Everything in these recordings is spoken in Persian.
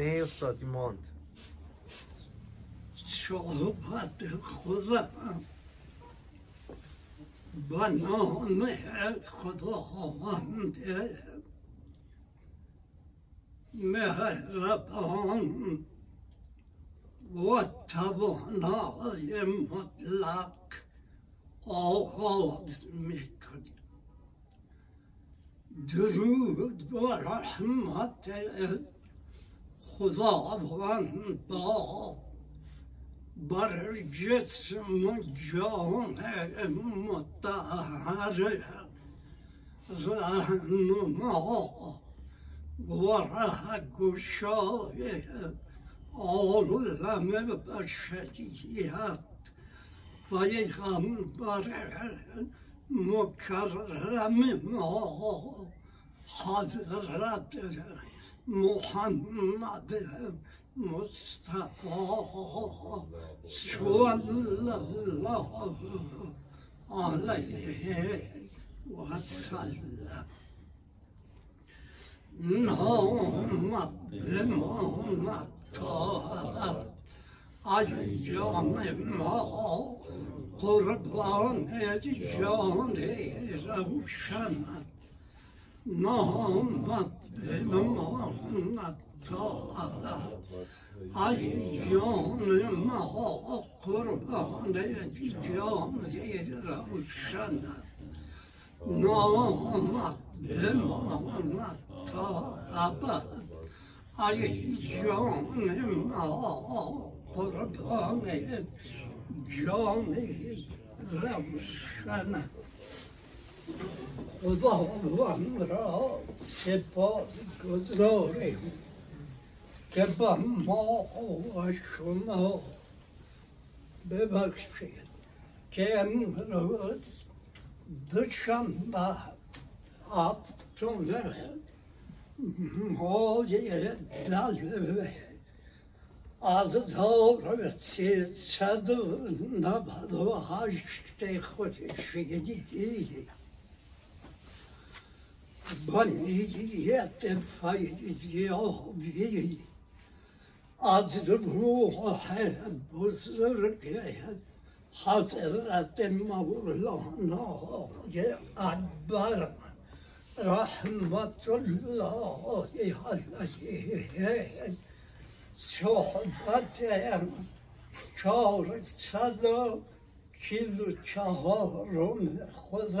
هي أستاذ مانت شو بات خدا بنا نه خدا همان مهربان و توانای مطلق آغاز میکنیم درود و رحمت خداوند با بر جسم جان متحر رهنما و ره گشای عالم بشریت پیغمبر مکرم ما حضرت محمد مصطفى صلى الله عليه وسلم نام بما نطاعت ایام ما قربان جان روشنت نامت بما نطاعت ایام ما قربان جان روشنت نامت بما نطاعت ایام ما قربان جان روشن خداوند را سپاس گذاریم که به ما و شما ببخشید که امروز دوشنبه هفتم ماه دلوه از هزار سیصد و نود و هشت خورشیدی با نیت فیضیابی از روح بزرگ حضرت مولانا اکبر رحمت الله علیه صحبت چهار صد و کیلو چهارم خود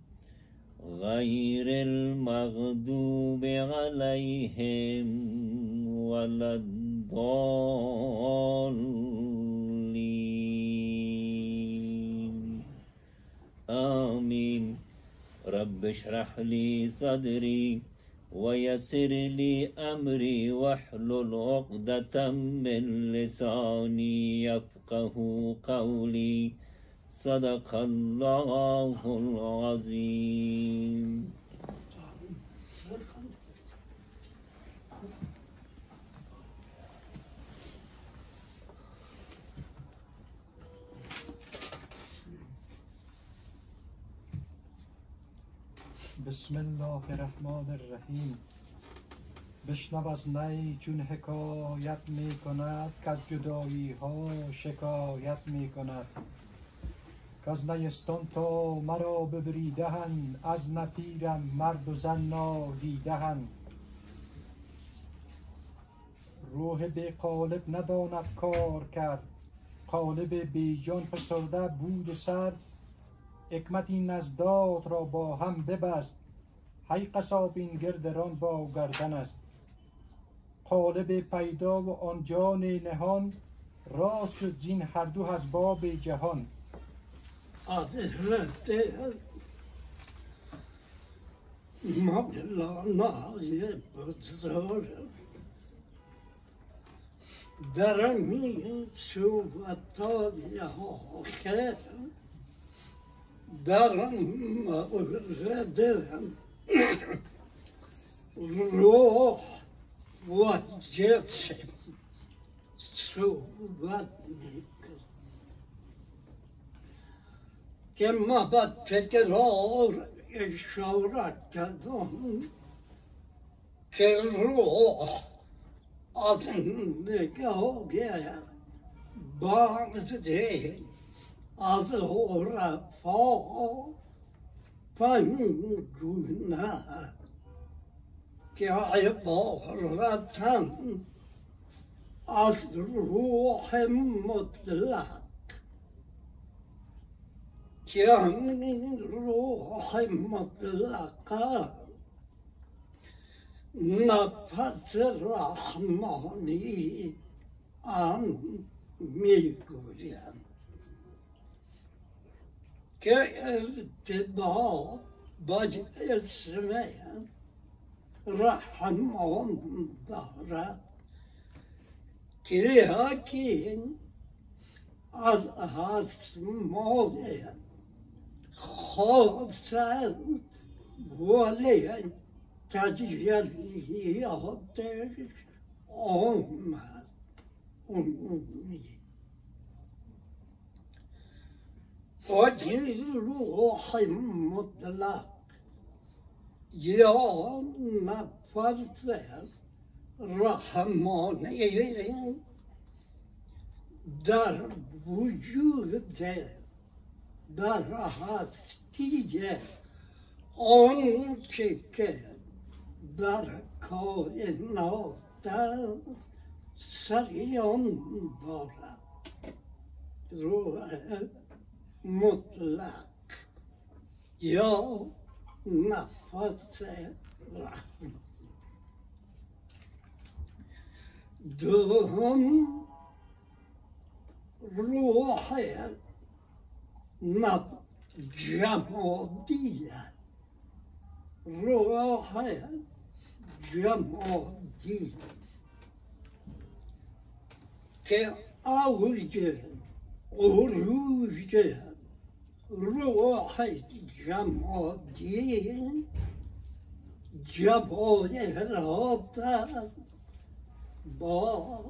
غير المغضوب عليهم ولا الضالين. آمين. رب اشرح لي صدري ويسر لي أمري واحلل عقدة من لساني يفقه قولي. صدق الله العظيم بسم الله الرحمن الرحیم بشنو از نی چون حکایت می کند که از جدایی ها شکایت می کند که از نیستان تا مرا ببریدهن از نفیرم مرد و زن نادیدهن روح به قالب نداند کار کرد قالب بیجان فسرده بود و سر. حکمت این از داد را با هم ببست هی قصاب این گردران با گردن است. قالب پیدا و آن جان نهان راست شد زین هر دو از باب جهان. حضرت مولانای بزرگ در می صورتای آخر در مورد روح و جسم صحبت میکن که ما با تکرار كما بتدرار إشارة كذن كالروح أظن لقوية بعضهم الغرفاء فنجونا كعبارة عن الروح مطلق که همین روح مطلقه نفس رحمانی آن می‌گویند که ارتباط با اسم رحمان دارد که حکیم از خاص ولی تجلیاتش آمد عمومی وجه روح مطلق یا نفس رحمانی در وجود در هستی آنچه که در کائنات سریان دارد. روح مطلق یا نفس رحم. دوم روح نب جمادیت روح جمادی که اوج عروج روح جمادی جواهرات با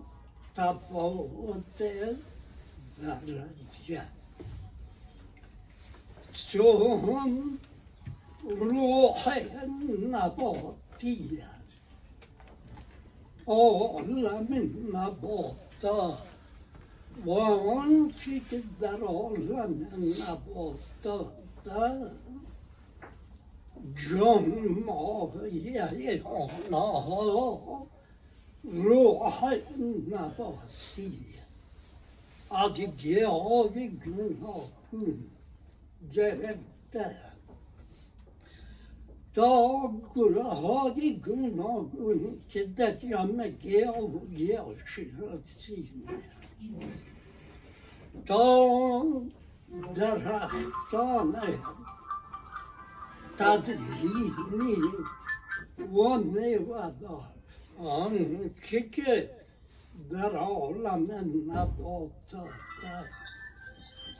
تفاوت درجه چون روح نباتی است عالم نباتات و آنچه که در عالم نباتات جان ماهیه آنها روح نباتی از گیاه گوناگون گرفته تا گروه های گوناگون که در جمع گیاه و گیاه شناسی تا درختان تدریجی و میوهدار آنچه که در عالم نباتات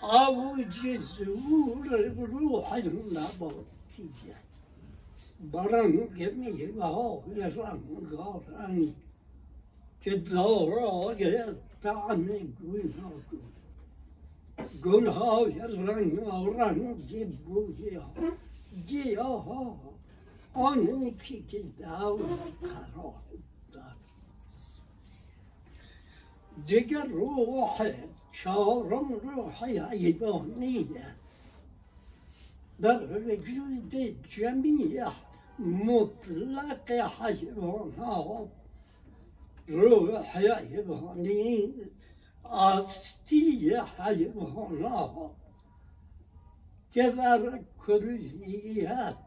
اوج ظهور روح نباتیه برنگ میوه رنگارنگ که دارای طعم گوناگون گل های رنگارنگ بوی ها گیاه ها آن که که دور قرار داد دیگر روح چهارم روح ایبانیه در وجود جمیع مطلق حیوانات روح حیوانی آستی حیوانات که در کلیت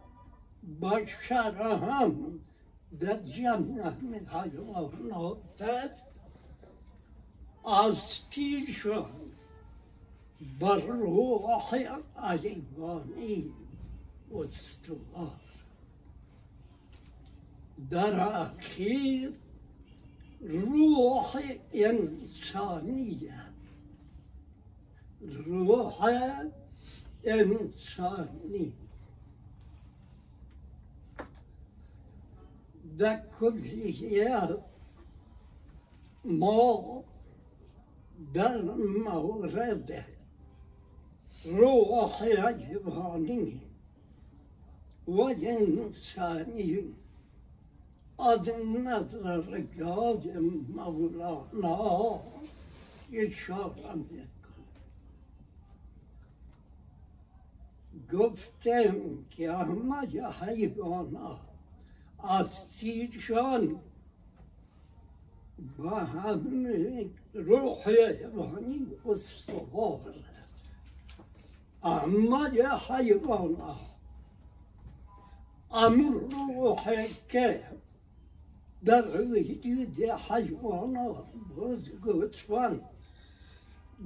بشر هم در جمع حیوانات آستیشان بر روح ایوانی استوار. در اخیر روح انسانیه. روح انسانی در کلیه ما دار ما هو راضي روحي عجباني وإنساني أدنى الرجال مولانا. يشرب گفتم که احمد حیوانات از تیجان با هم روح حیوانی استوار. اما یه حیوانات امر روح که در وجود حیوانات بود گوتفان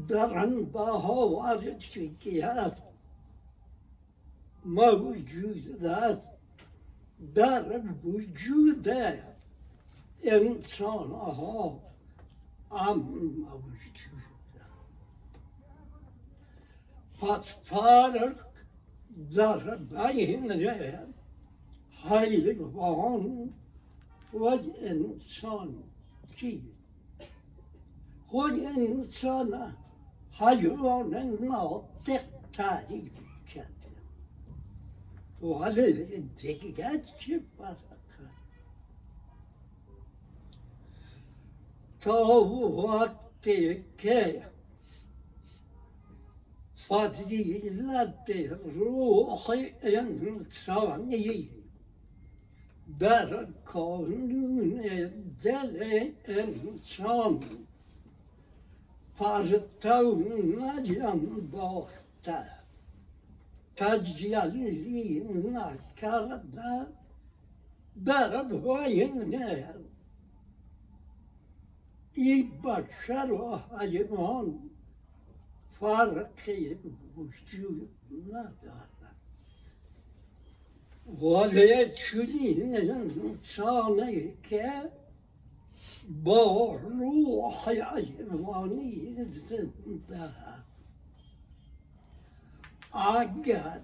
در انباها وارد شکیت. موجودات در وجود انسان ها هم موجود پس فرق در بین حیوان و انسان چیست خود انسان حیوان ناطق تعریف کرده ولی دیگر چه فرق که فضیلت روح انسانی در کانون دل انسان پرتو نجنباخته تجلی نکرده در بین این بشر و حیوان فرقی وجود ندارد. ولی چنین انسانی که با روح حیوانی زنده اگر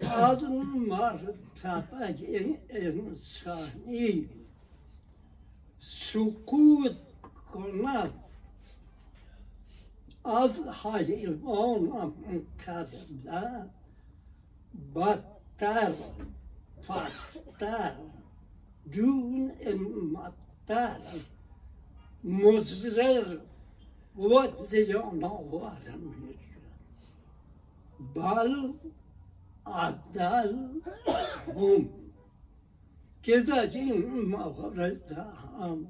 از مرتبه انسانی سکوت کند از حیوان کرده بدتر پستر دون امتر مزرر و زیان آور میشه بل عدل هم که در این مورد هم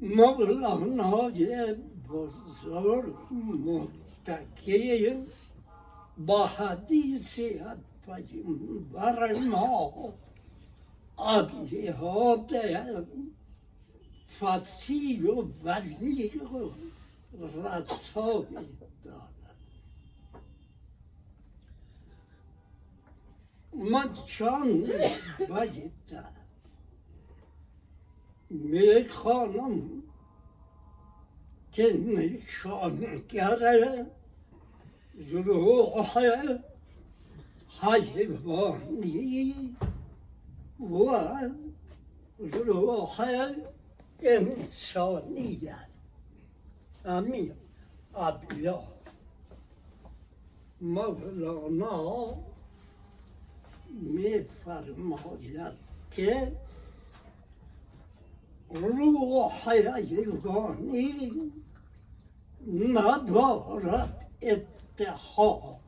مولانای بزرگ متکی با حدیث پیمبر ما ابیات فتی و بلیغ رسایی دارد من چند بیت می‌خوانم که نشانگر روح حیوانی و روح انسانیت امیر ابیا مولانا میفرماید که روحي الغني نضارة اتحاد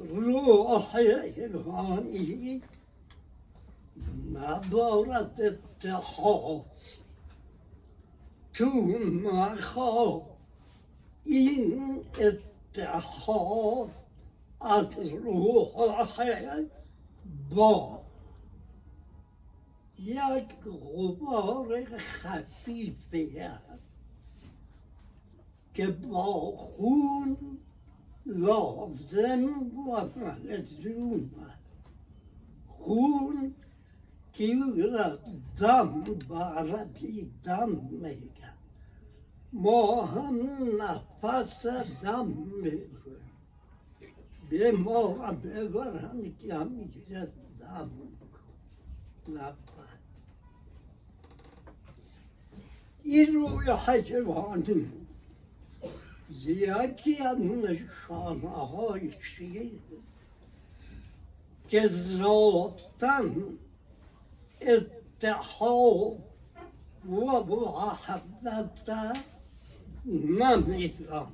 روحي الغني نضارة اتحاد ثم إن اتحاد الروح حياة بعض یک غبار خفیفی که با خون لازم و ملزوم خون که را دم عربی دم میگن ما هم نفس دم میگن به ما ببرن که همیشه دم نفس این روی حیوانی یکی از نشانه های چیه که ذاتا اتحاد و محبت نمی‌داند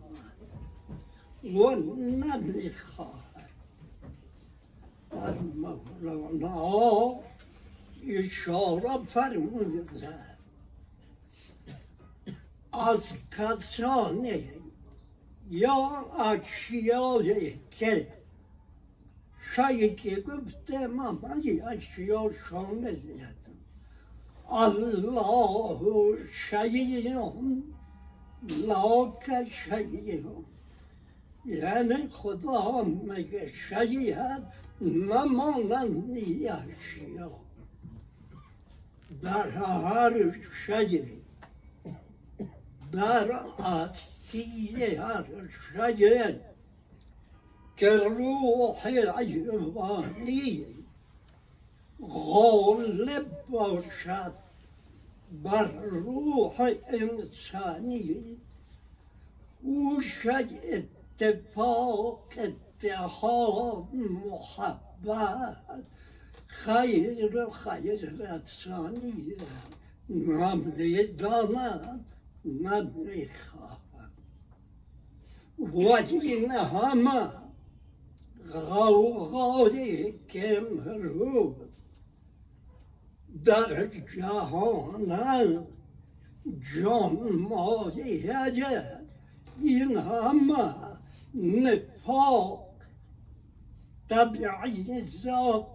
و نمی‌خواهد و مولانا اشاره فرموده از کسانی یا اشیایی که شایی گفته من اشیا شامل الله شیعون لا شیعون یعنی خدا میگه شیعت نمانندی اشیا. در هر شیع در هستی هر شیع که روح حیوانی غالب باشد بر روح انسانی او شد اتفاق اتحاد محبت خیر خیر انسانی نمی‌داند نمی‌خواهد و این همه. غوغای که امروز در جهان جان مایه این همه نفاق. طبیعی ذات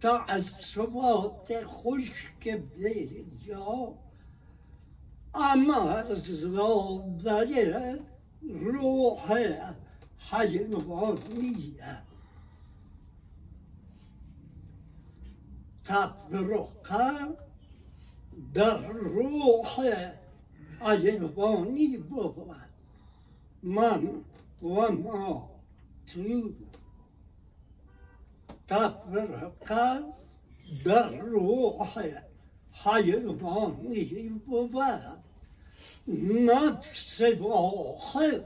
تعصبات خشک بیجا أما لو بدل روحي حجم عضوية تطبرقها در روحي أجنباني بضع من وما تيوب تطبرقها در روحي حيرمني بباب نفس الآخر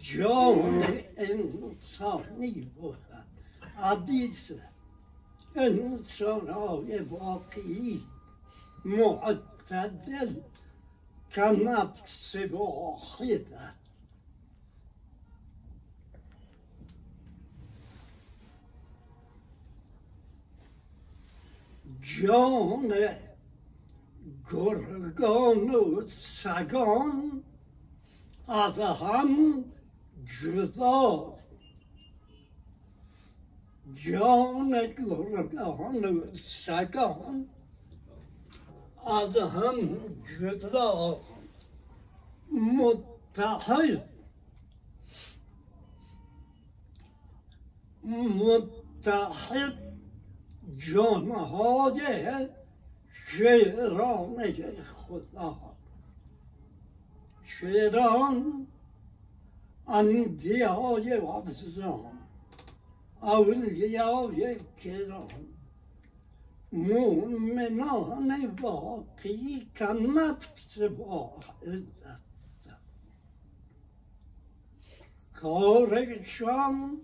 جان إنساني بها انسان إنساني باقي معتدل كنفس واحدة جان گرگان و سگان از هم جدا جان گرگان و سگان از هم جدا متحد متحد جانهای شیران خدا شیران انبیای افزان اولیای کرام مؤمنان واقعی که نفس واحد کارشان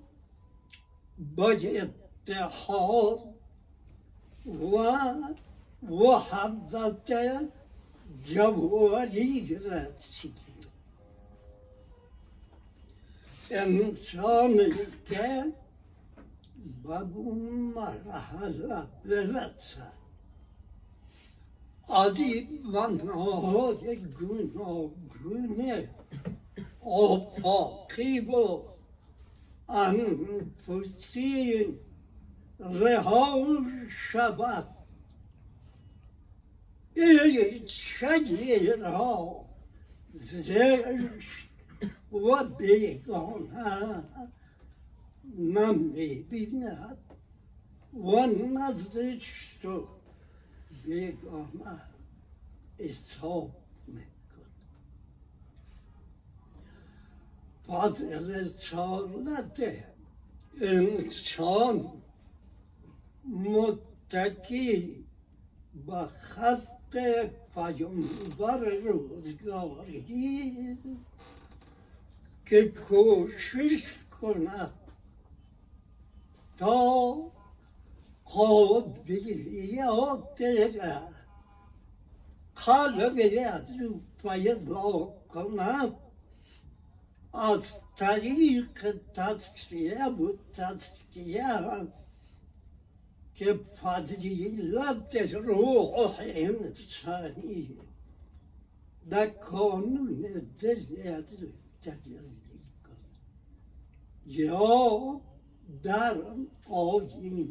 با اتحاد و وحضرت جوهري راسي انسان كان بابو مرحلة برسا عظيم من هاد أو آفاقی و انفسی رها شود این شجرها زشت و بیگانه نمی‌بیند و نزدش تو بیگانه حساب میکن پس رسالت انسان متکی به خط 这发现把这肉搞我的，给口水口呢，到口鼻要这个，他这个呀就发现老可能。Az tarih, tas, ya bu tas, ya که فضیلت روح انسانی در کانون دل تجلی کن یا در آینه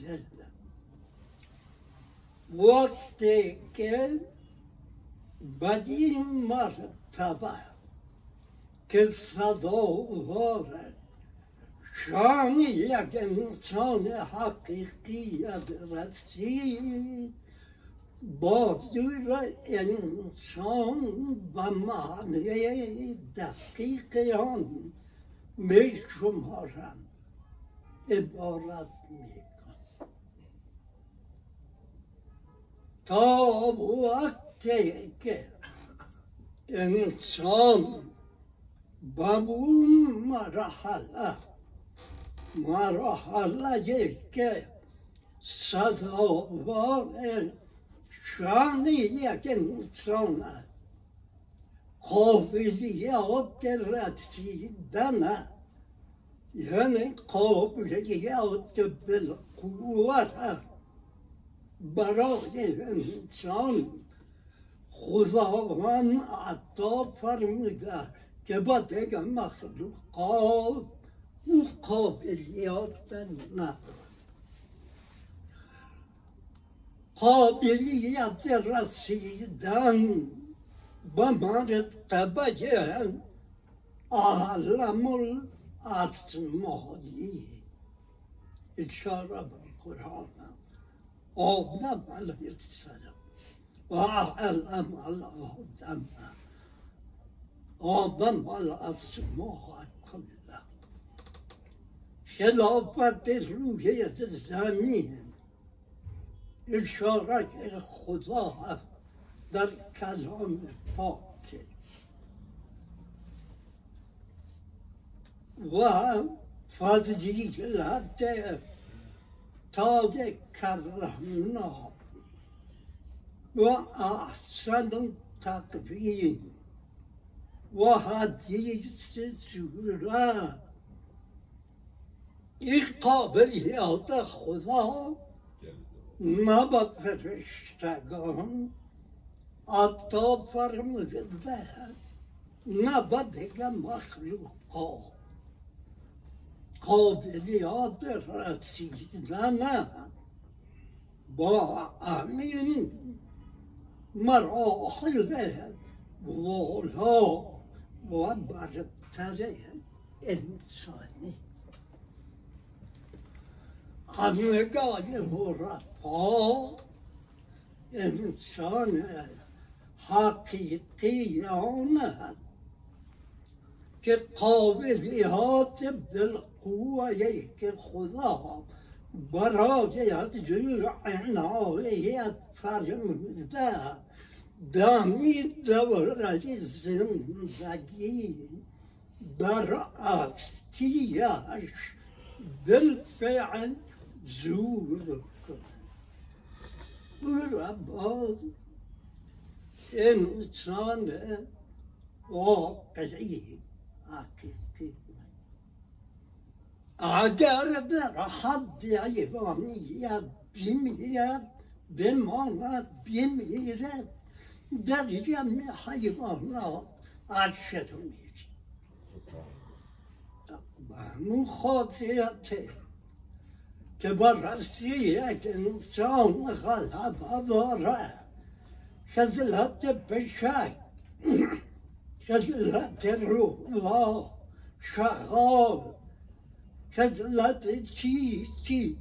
دل وقتی که بدین مرتبه که سزاوار شان یک انسان حقیقی از رسید بازور انسان به معنی دقیق آن می شمارند عبارت می تا وقتی که انسان به اون مرحله مرحله که سزاوار شان یک انسان قابلیات رسیدن یعنی قابلیات بالقوت برای انسان خداوند عطا فرموده که با دیگه مخلوقات او قابلیات ندارد قابلیت رسیدن به مرتبه عالم الاسمایی اشاره به قرآن. آدم علیه السلام و علم الآدم آدم کلها خلافت روحی زمین. اشاره که خدا هست در کلام پاک. و فضیلت تاج کرمنا. و احسن تقویم. و حدیث سوره این قابلیات خدا نه به فرشتگان عطا فرموده نه به دیگه مخلوقات قابلیات رسیدن با امین مراحل والا و برتر انسانی همگان غرفا انسان حقيقيان كقابليات بالقوة يك خدا براجعت جرعناية فرمده دامی دورج زندگی در افتیش بالفعل زوركم ورباط انسان واقعی حقیقی اگر در حد ایوانیت بمیرد بماند بمیرد در جمع حیوانات عرشت میشه به همون خاطرته با انسان غلبه داره خزلت بشک خزلت روح و شغال خزلت چی چی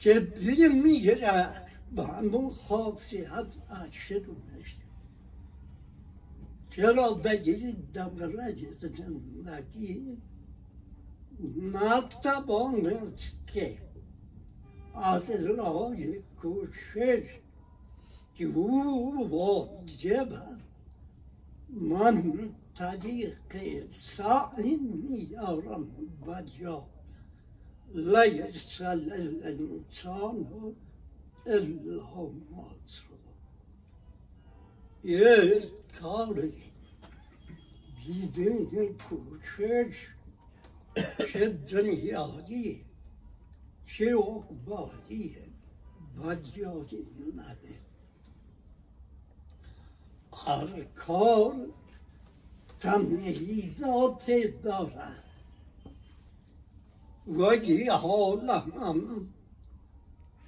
که بمیره به همون خاصیت عشق میشه چرا بگیرید دوره زندگی نتوان است که از راه کوشش که او واجب است من طریق سعی میارم و جا لیس الانسان الا ما یک کاری بدون کوشش دنیایی چه عقبایی بجایی نده هر کار تمهیدات دارد ولی عالم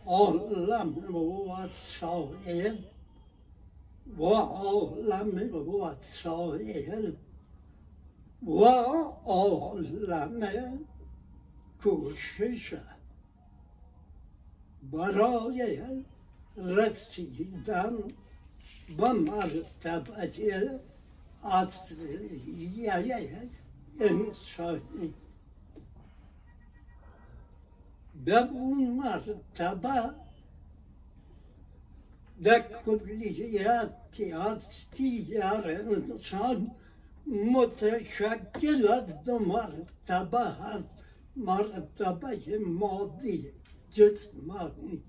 عالم وسائل وعالم وسائل وعالم کوشش برای رسیدن به مرتبه اصلیه انسانی به اون مرتبه در کلیت که هستی در انسان متشکل از دو مرتبه هست مرتبه مادی جسمانی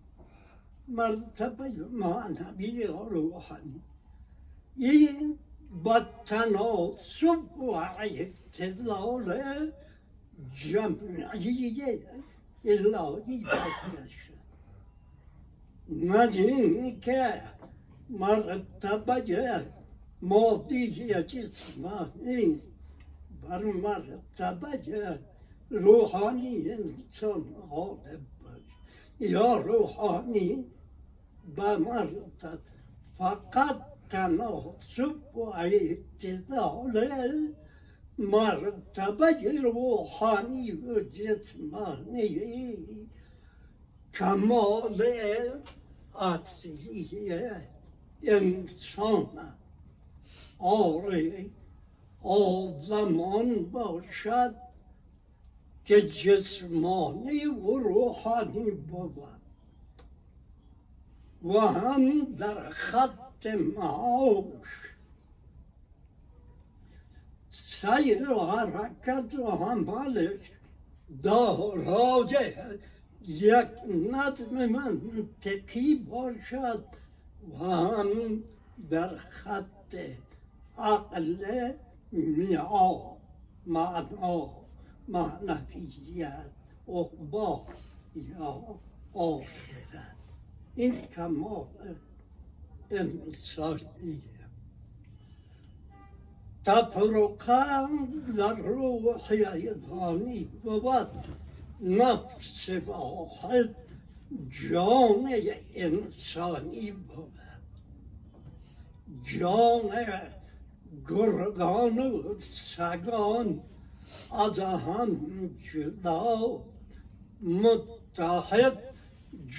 مرتبه معنوی و روحانی این با تناسب و اعتدال جمعیه الهی بکشه نه که مرتبه مادی جسمانی بر مرتبه روحانی انسان غالب باش یا روحانی به مرتبه فقط تناسب و اعتدال مرتبه روحانی و جسمانی کمال اصلی انسان. آره آزمان باشد که جسمانی و روحانی بود و هم در خط معاش. سیر و حرکت و عملش دارای یک نظم منطقی باشد و هم در خط عقل میعا معنا معنویت عقبا یا آخرت این کمال انسانیه. تفرقا در روح حیوانی بود. نفس واحد جان انسانی بود. جان گرگان و سگان از هم جدا متحد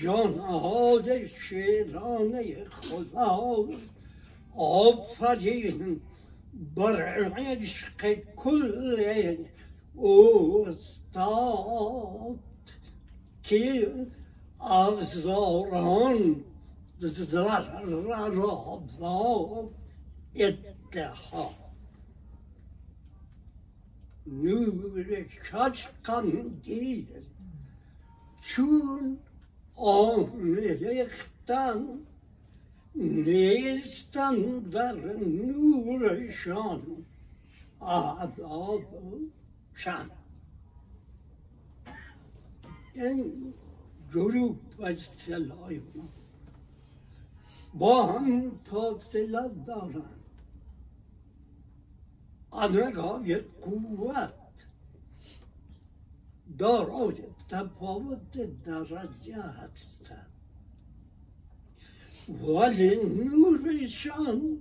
جانهای شیرانه خدا. آفرین بر عشق کل استاد که از زاران زر را اتحاد. نور چشم قندیل چون آمیختن نیستن در نورشان آداب و شن این گروه اصطلاح ما با هم فاصله دارند های قوت دارای تفاوت درجه هستند ولی نورشان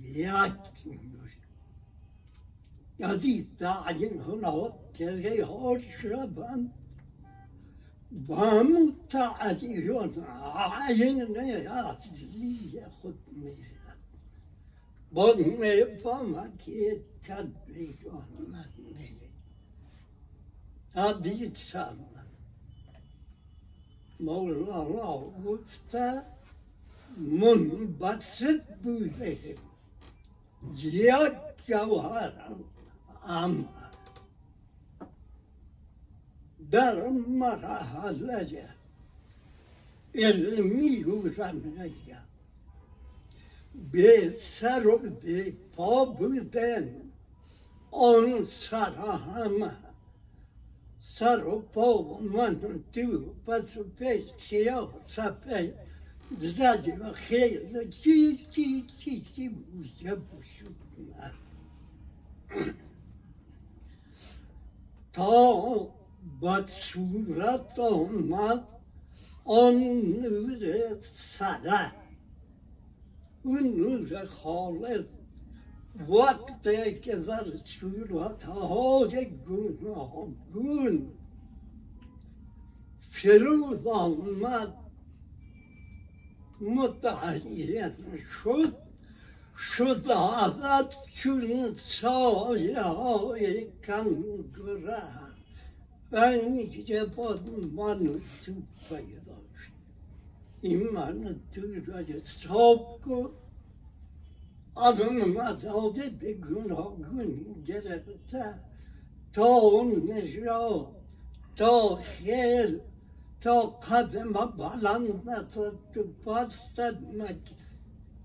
یک نور یعنی تعیین هنا که ها شبن با متعین عین اصلی خود می‌شد با می‌فهمد که تدبیران نیست حدیث هم مولانا گفته منبسط بوده یک جوهر اما در مرحله علمی و رمنیه به سر و به پا بودن آن سر همه سر و پا و من تو پس و پیش سیاه سفید زدی و خیلی چی چی چی چی بوشه بشود تا بد صورت آمد آن نور سره اون نور خالص وقتی که در صورت های گون فرود آمد متعین شد شد عدد چون سایه های کنگره اینکه باید من تو پیدا شد این من تو را صاف کن آدم مزاده به گناهگون گرفته تا اون نجات تا خیل تا قدم بلند نزد تو بستد مک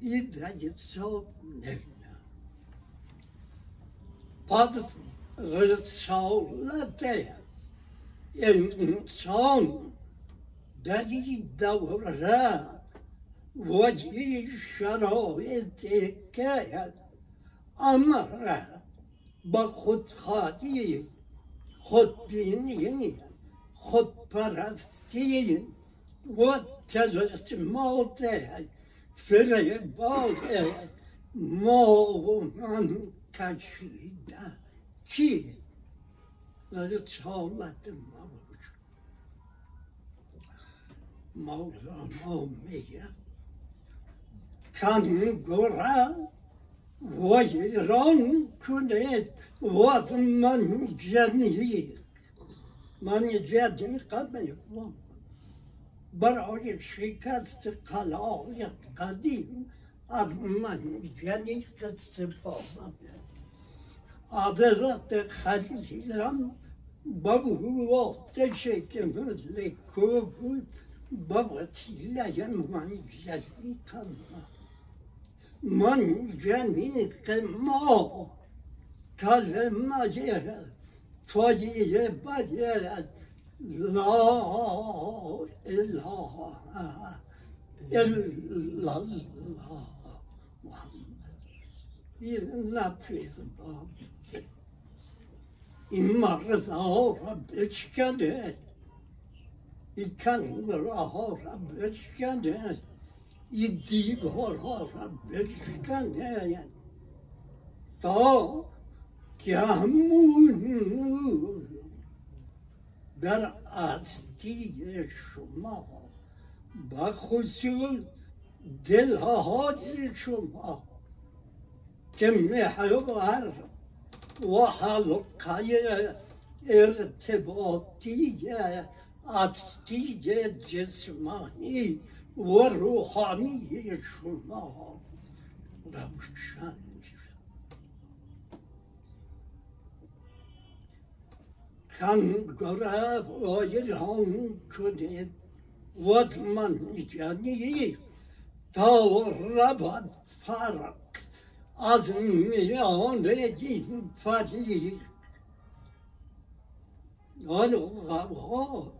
ایده صاف نبینه بعد این دوره وجه شرایط که امر با خودخواهی خودبینی خودپرستی و تجسمات فریباد ما و من کشیده چی؟ رسالت موج مولانا میگه کن گره و ایران کنید و من جمعی من جدی قبل برای شکست قلای قدیم از من جدی استفاده حضرت خلیلم بابو آتش که مثل بود با وسیله من جدی کنم من که ما کلمه طيبة لا إله إلا الله محمد إلا في الباب إما رضا ربك كده راه ربك كده يديك راه ربك كده يعني تا که همون در هستی شما و خصوص دلهای شما که محور و حلقه ارتباطی از تیج جسمانی و روحانی شما. روشن کن گرب آی رام کنید. ود من جدید تا ربت فرق. از میان دین فریق. آن غبار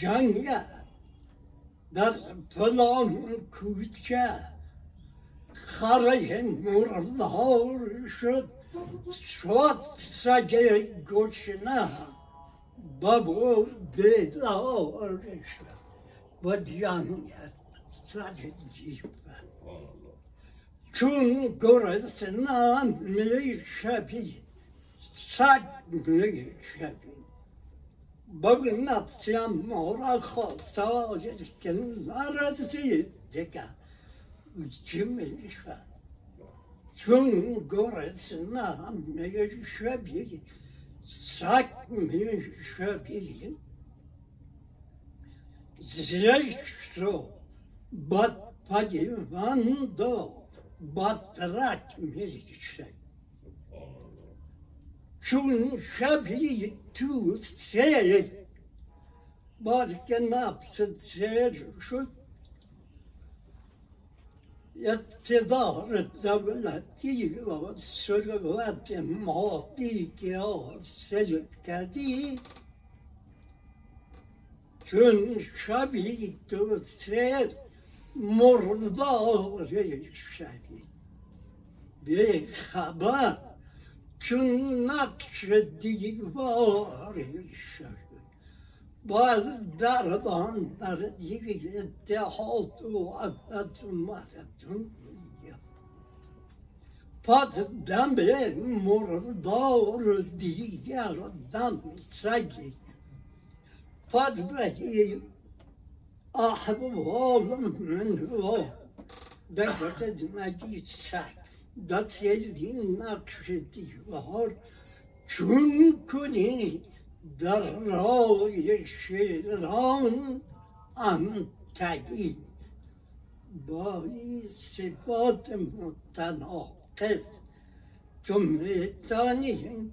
جان در فل کوچه. کوچکا خاری ہیں شد. شوا سج گوشنا باب اور دے لاو اور شد. بڑھیاں ہیں ساج جیوا اللہ چون گور اس نہ می شپ ساج ببینم چیم مورا خواستا جلکن مرزی دیگه چی میشه چون گرسنه هم میشه بیگی سک میشه بیگی زشت رو بد پگی من دو بدرک میشه چون شبی تو سیر باز که نفس سیر شد اقتدار دولتی و سروت مادی که حاصل کردی چون شبی تو سیر مردار شبی به خبر چون نقش دیوار شوی باز دردان در دیگه اتحاد و عدت مردم پس دم مردار دیگر دم سگی پس بگی أحبب oğlum o. Ben böyle dinlediği say. دات یه دین نکشه دیوار چون کنی در رای شیران انتگی بای سفاد متناقض تو میتانی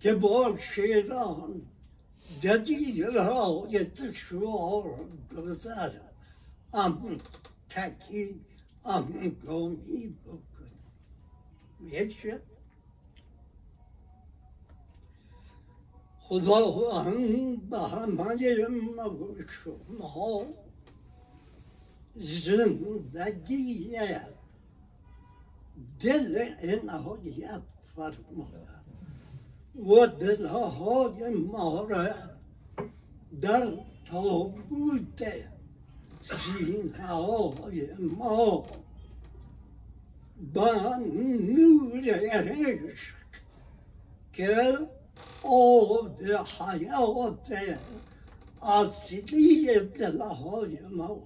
که با شیران ددی رای دشوار گذر انتگی I'm going to eat يجب خداوند به همه شما زندگی دل نهایت فرماید و دلهای ما را در تابوت. سینه های ما با نور عشق که آب حیات اصلی دلهای ما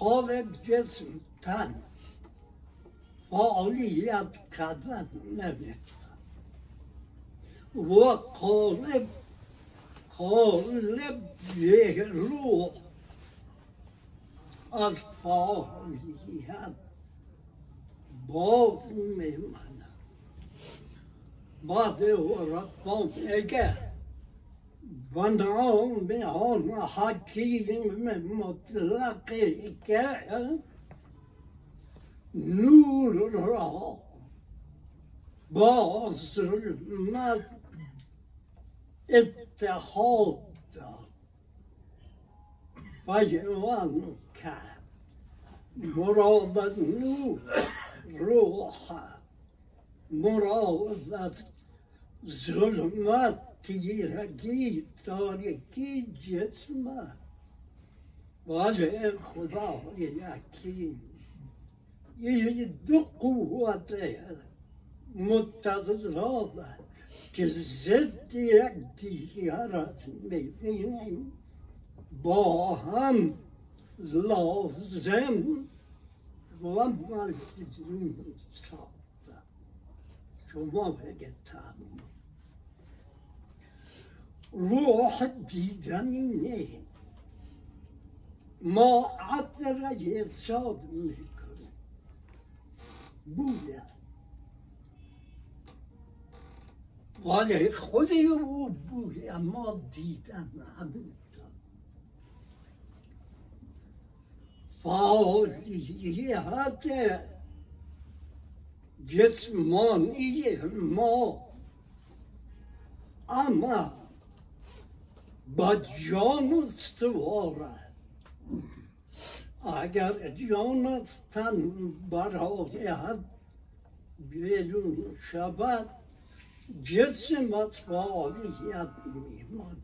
و شما زنده کرد روح به قالب قالب جسم تن فعالیت کردن نمی‌تونه و قالب قالب به روح از فعالیت باز میمونه بعد رقم اگه بنام به آن حکیم مطلق که نور را با ظلمت اتحاد داد بیان کرد مراد نور روح مراوضت ظلمت تیرگی تاریکی جسم ولی خدا یکی یه دو قوت متضاد که ضد یک دیگرت می‌بینیم با هم لازم و مجنون ساختم شما بگتم روح دیدنی نه ما عطر یساد می‌کنه بوده ولی خودی او بوده اما دیدن همینطور فعالیت جسمانی ما اما با جان استواره اگر جان تن برای بیرون شود جسمت فعالیت میماند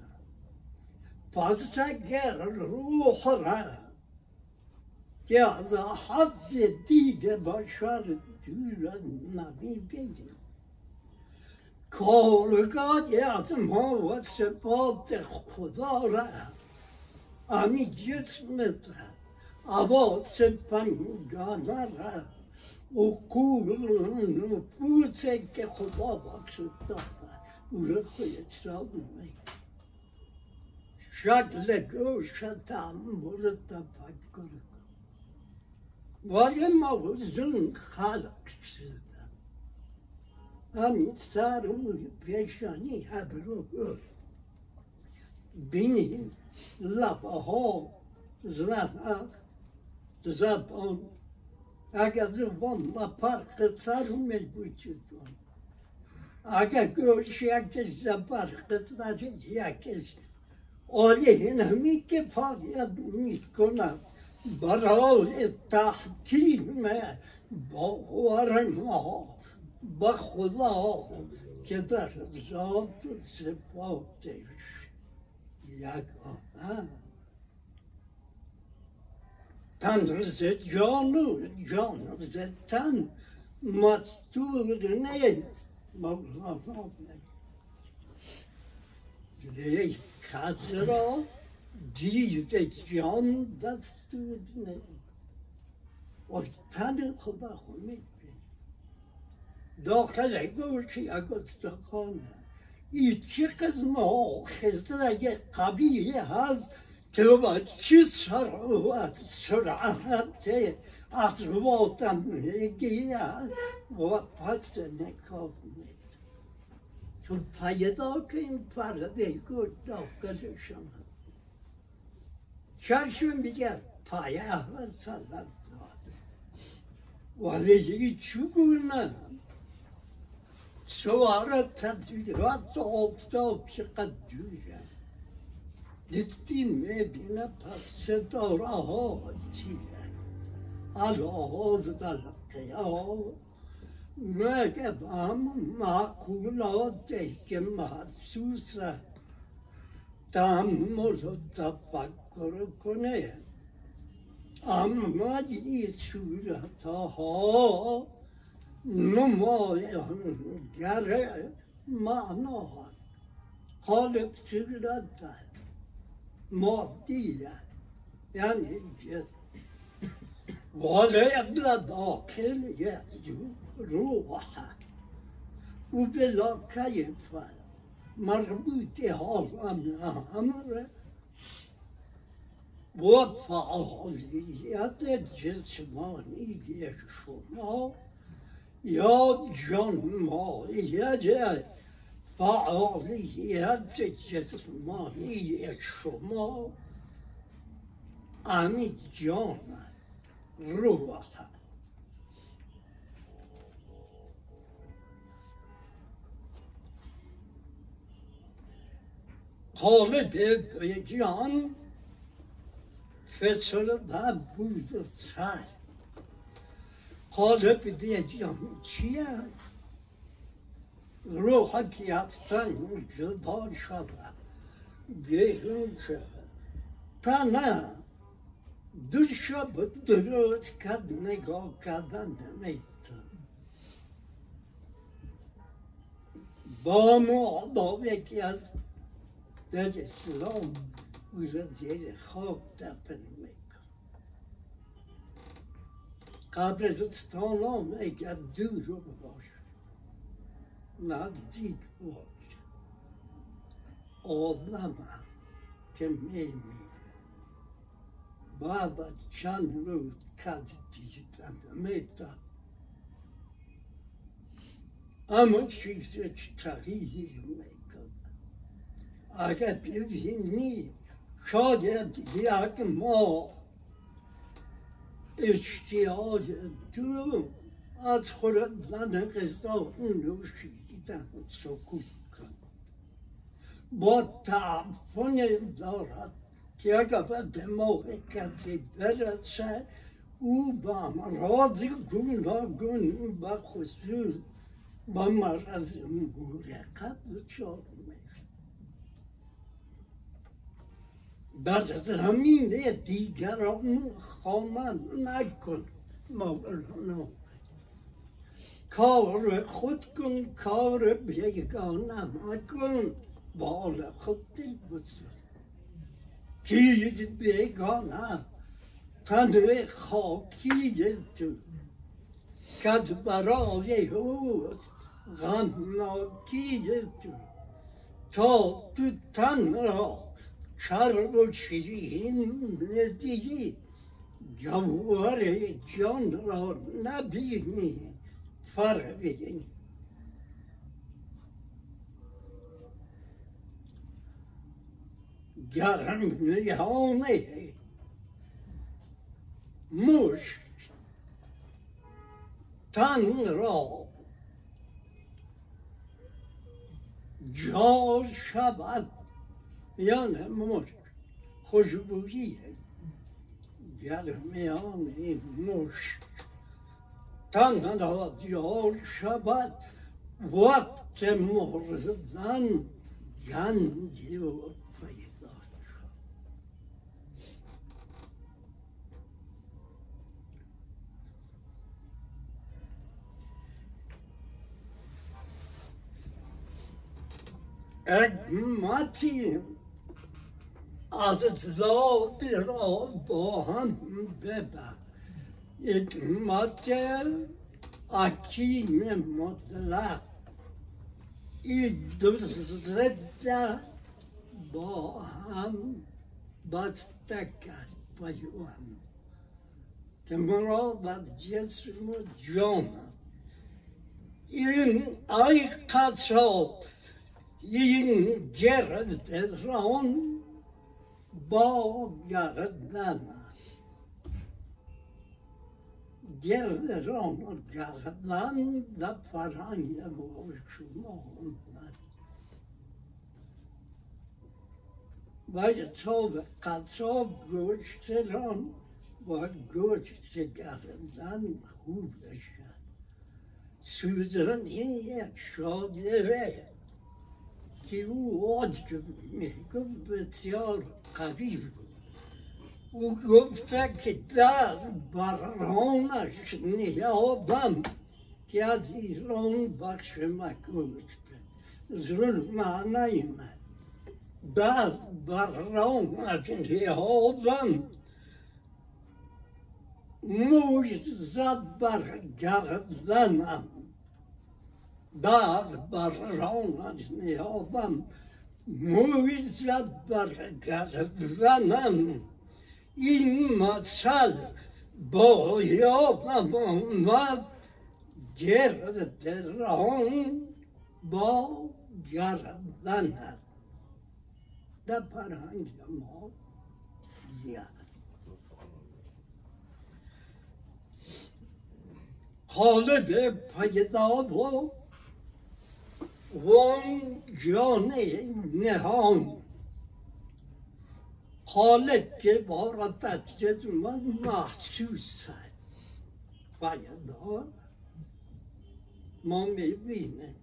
پس اگر روح را که از حد دیده باشد دور نمی‌بینیم کارگاه از ما و صفات خدا را امی جسمت را عواصف پنگانه را و کول نفوسه که خدا بخشد او را خود سال می شکل گوشت هم مورد تفکر کن. ولی موضوع خلق شده همین سر و پیشانی ابرو بینیم لبه ها زنق زبان اگر زبان و فرق سر می وجود اگر گوش یکش زبرق سر یکش آلی نمی که فعالیت می کند برای تحکیم باور ما به خدا که در ذات و صفاتش یگانه تن ز جان و جان ز تن مستور نیست مولانا لیک کس را دید جان دستور نیست و تن خدا خونید داخل گوش یک استخانه این چه قسم ها؟ خزرگ قبیه هست که با چی سرعت سرعت اطرواتم میگیه؟ و پس نکاف مید چون پیدا که این پرده گوش داخلشان چشم میگه پایه هست سلام داده ولی چگونه سوارا تدویرات آفتاب چقدر دوره دیدیم می‌بینه پس ستاره ها چیه الهاز در قیام مگه به هم معقولاتی که محسوس تحمل و تفکر کنه اما این صورت ها نمایانگر معنا قالب صورت مادیه یعنی جسم ولا يبدأ داخل يأجو روحه وبلا كيف مربوط هذا أمر وفعاليات جسمانية شما یا جنمایه فعالیت جسمانی شما امی جان روح قالب جان فصل و بود سر قالب بیجان چیه؟ روح که اصلا جدا شده بیرون شده تا نه دو شب درست کد نگاه کردن نمیتون با ما یکی از در اسلام او را زیر خواب دفن میکن قبرستان ها اگر دور باش نزدیک باش آدم که میمی بعد چند روز کسی دیدن میتن اما چیز تغییر می‌کنه اگر ببینی شاید یک ما اشتیاق تو از خودت زن قصه نوشیدن سکوت کن با تعفن دارد که اگر به دماغ کسی برسه او با امراض گوناگون و خصوص با مرض بعد از همین دیگران خواهان نکن. مولانا. کار خود کن کار بیگانه مکن بال خود دل بزن چیز بیگانه تن خاکی تو کد برای اوست غمناکی تو تا تو تن را شیرین ندیدی جوار جان را نبینی فربینی گرم نیانه مشت تن را جا شود یعنی مشت خوشبویی گرمیان این مشت تن را جا شود وقت مردن گندی و پیدا شد اگمتی از ذات را با هم ببر. حکمت حکیم مطلق. این دو زده با هم بسته کرد پیوند. که مراد از جسم و جان. این ای قصاب این گردران با گردن گردران و گردن در فرهنگ اومد و حساب قصاب گوشتران و گوشت گردن خوب بشن سوزن این یک شادره که او عجب می‌گفت بسیار قوی بود. او گفته که در برانش نیابم که از ایران بخش مکوش بد. ظلم نیمد در برانش نیابم. موج زد بر گردنم. بعد بر رانش نیابم. موی زد بر گردنم این مثل با یادم آمد گرد ران با گردنم در فرهنگ ما قالب پیدا و وان جان نهان. قالب که بارد از جسم محسوس هست پیدا ما می‌بینه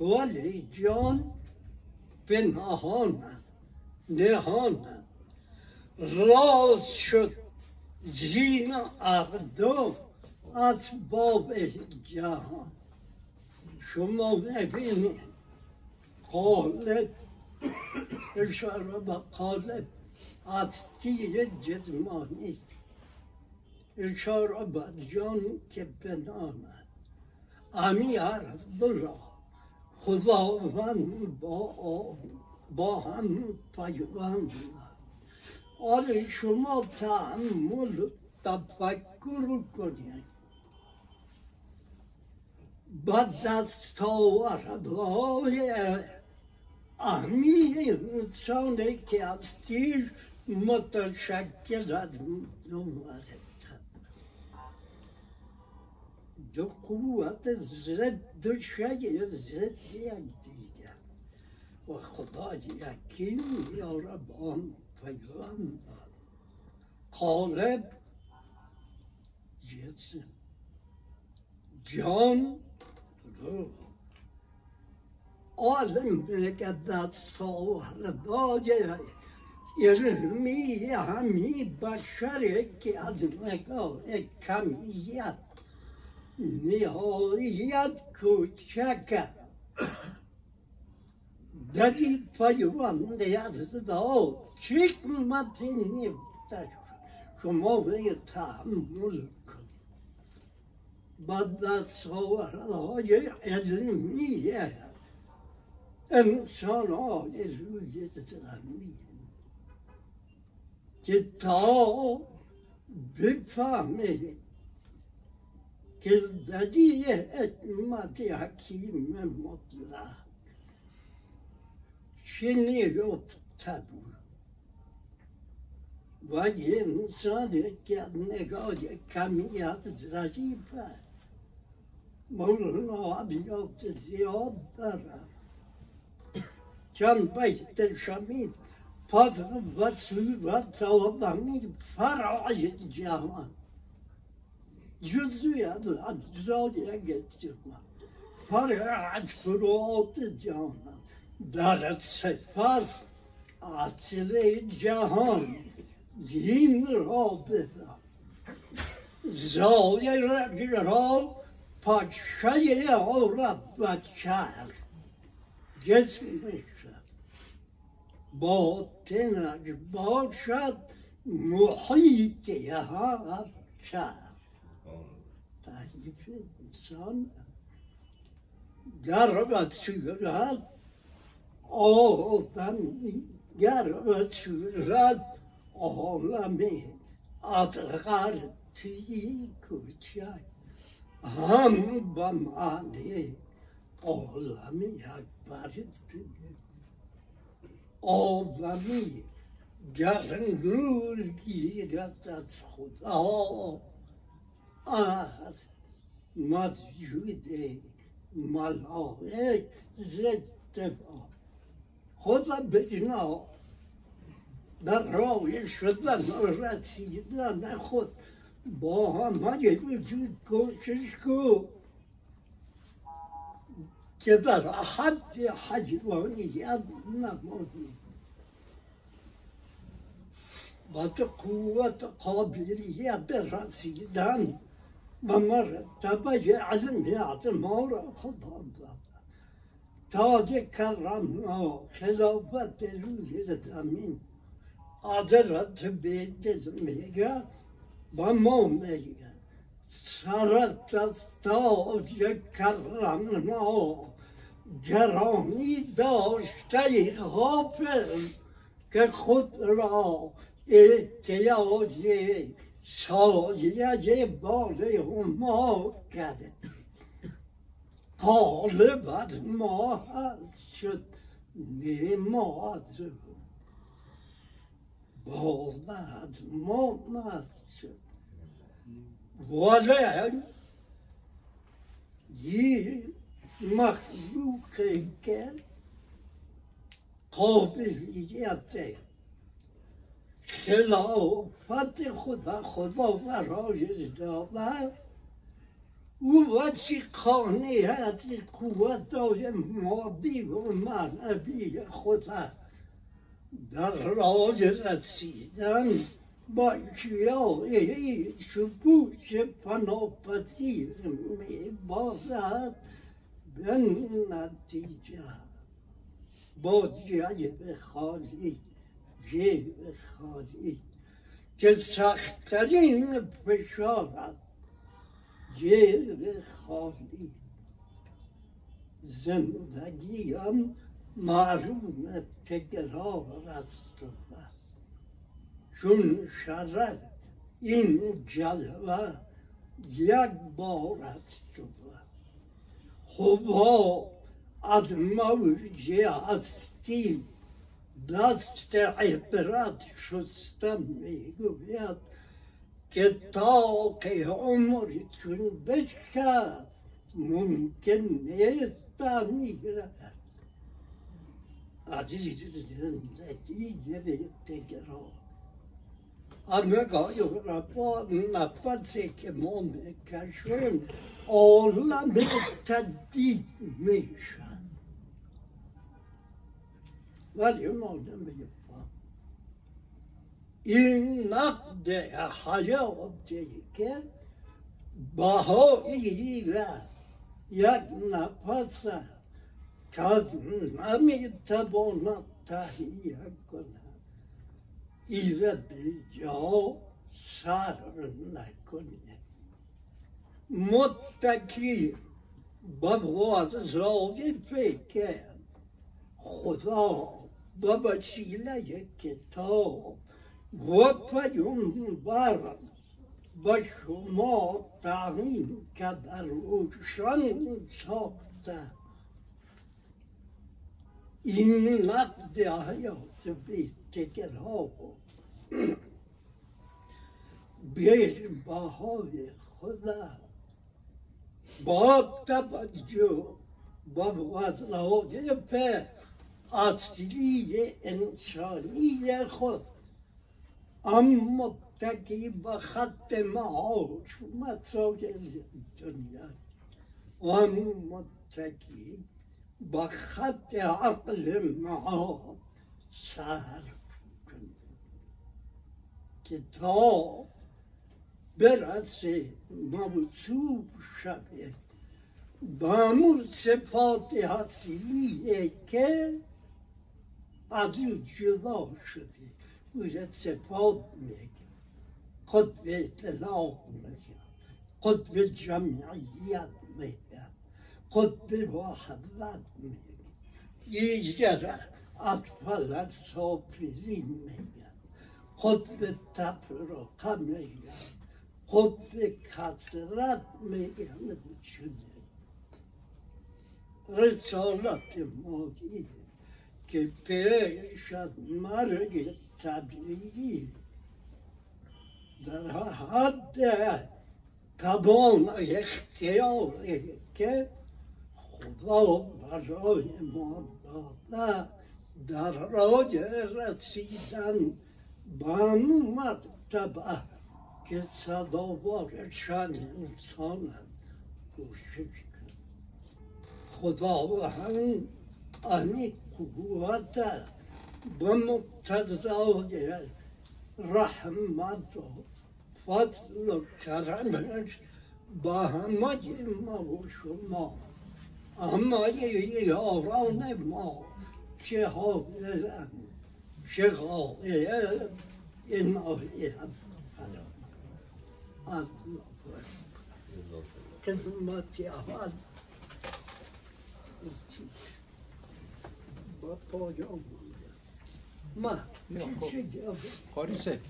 ولی جان به نهان نهان راز شد زین اقدام اسباب جهان. شما ببینید قالب اشاره به قالب تیر جسمانی اشاره بر جان که بنامد امی عرض را خداوند با با هم پیوند آره شما تعمل تفکر کنید. با دستاوردهای امی انسانی که از تیر متشکل از نوارد دو قوت ضد و شی ضد یک دیگر. و خدا یکی یا رب آن پیغام قالب جسم جان میگه دست آوردای علمی همی بشری که از نگاه کمیت نهایت کوچک دری پیوند یزدا حکمتی نیفتش شما به تحمل با دستاوردهای علمی انسان های روی زمین که تا بفهمید که زدی حکمت حکیم مطلق چنی رفته بود و انسان که نگاه کمیت ضعیفه مولانا عبیات زیاد داره چند بیت شمید فضل و صورت آدمی فرای جهان جزوی از اجزای گشتم فرای فروات جهان در سپس اصل جهان این را پاچه عورت و چرخ. جسمش باطنش باشد محیط هر چرخ. تعریف انسان در و صورت آدمی گر و صورت عالمی اصغر توی کوچک. هم به معنی عالمی اکبر آدمی گر نور گیرد از خدا از مسجود ملائک ضد خود بجنا در راه شدن رسیدن خود با همه وجود کوشش کو که در حد حیوانیت نمانی و تو قوت قابلیت رسیدن و مرتبه علمیت ما را خدا داد تاج کرمنا خلافت روی زمین حضرت به دل میگه میگه سرت تاج کرمنا گرامی داشته غافل که خود را احتیاج سایه بال ما کرده قالبت ما هست شد نماز باید ما مست شد ولی یه مخلوق که قابلیت خلافت خدا خدا برای داده او خانه از قوت های مادی و معنوی خدا در راه رسیدن با اشیای شکوش پناپذیر می بازد به نتیجه با جیب خالی جیب خالی که سختترین فشارت جیب خالی زندگیم معلوم تکرار است چون شرط این جلوه یک بار است. و بس خدا از موج هستی دست عبرت شستم می‌گوید که تاق عمر چون بشکد ممکن نیست میگرد عزیز زندگی به تکرار همگاه رفا نفسی که ما می‌کشیم عالم تدید میشن ولی ما نمیفهم این نقد حیاتی که بهایی یک نفس که نمی‌تواند تهیه کند ایره به جا سر نکنه متکی وظایفه که خدا به وسیله کتاب و پیامبر به شما تعیین که در روشن ساخته این نقد حیات بیتگر ها به بهای خدا با توجه با وظایف اصلی انسانی خود. اما تکی به خط معاش مسائل دنیا. و متکی به خط عقل صرف کنیم که تا برسه موصوف شده به همون صفات اصلیه که از او جدا شده. باید صفات میگه خود به اطلاق میگه خود به جمعیت میگه خود به وحدت میگه. یه جره از صافری میگه. خود به تفرقه میگه خود به کسرت میگه شده رسالت ما که پیش از مرگ طبیعی در حد توان اختیاری که خدا برای ما داده در راه رسیدن به مرتبه که صداوار شن انسان کوشش کن خدا هم امی قوت به مقتضای رحمت و فضل و کرمش با همه ما و شما همه یاران ما حاضرن چه غایب عنایت فرما خدمت اول با پایان ما چی جواب قاریسه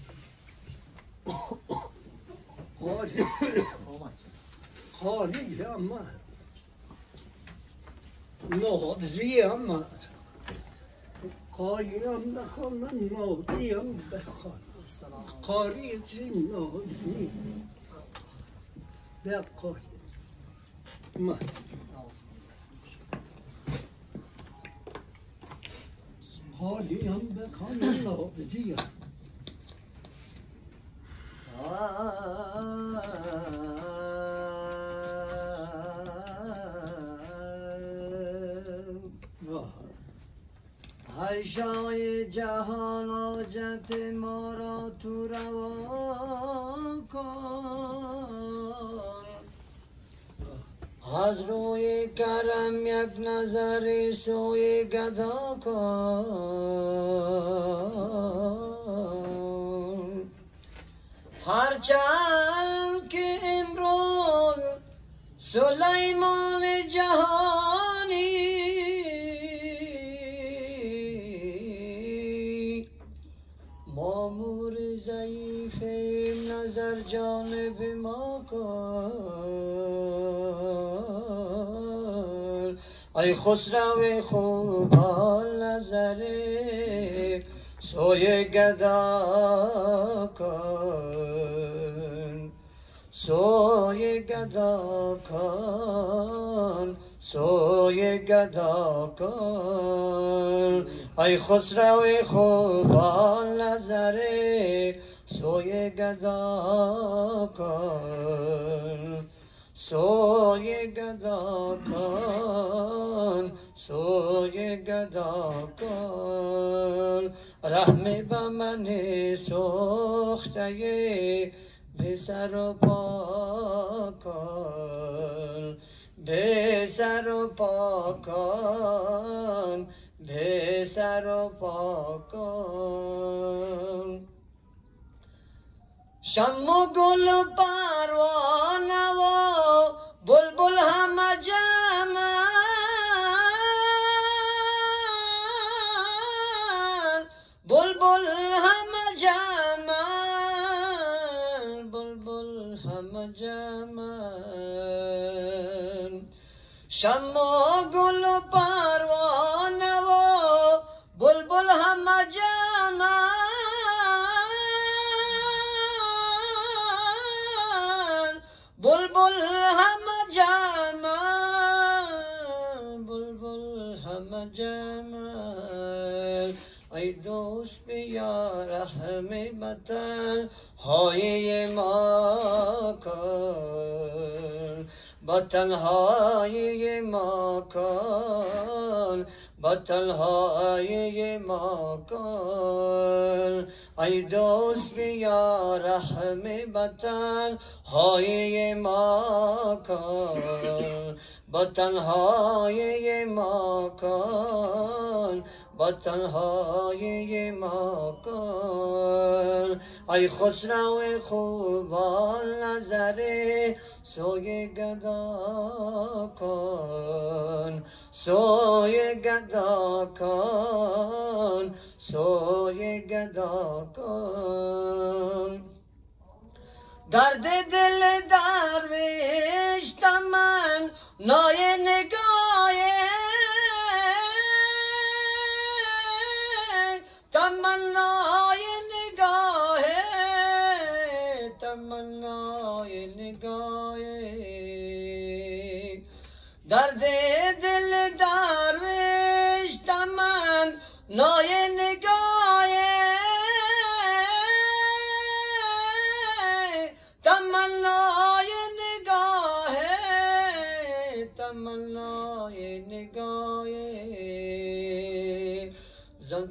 خالی آمد خالی اما نازی اما خالی هم بخوان نازی هم بخوان خالی چی نازی بخوان ما خالی هم بخوان نازی هم هشای جهان آجت ما را تو روا کن. از روی کرم یک نظر سوی گدا کن. هرچند که امروز سلیمان جهانی جانب ما کن ای خسرو خوب نظر سوی گدا کن. سوی گدا کن سوی گدا کن. ای خسرو خوبان نظر سوی گدا کن سوی گدا کن سوی گدا کن. رحم من سخته و پا کن به سر و پا کن به سر و پا کن. شم و گل و پروانه و بلبل همه جمع بلبل بلبل ہم جاما بلبل ہم جاما اے دوست یا رحم بطن ہوئی یہ ماں بطن ہوئی یہ ماں کا بطن ہوئی یہ ماں کا ای دوست بیا رحم بطن های ما کن بطن های ما کن با تنهای ما کن. ای خسرو خوبان نظر سوی گدا کن سوی گدا کن. سوی گدا کن درد دل درویش تمن نای نگاه تمنای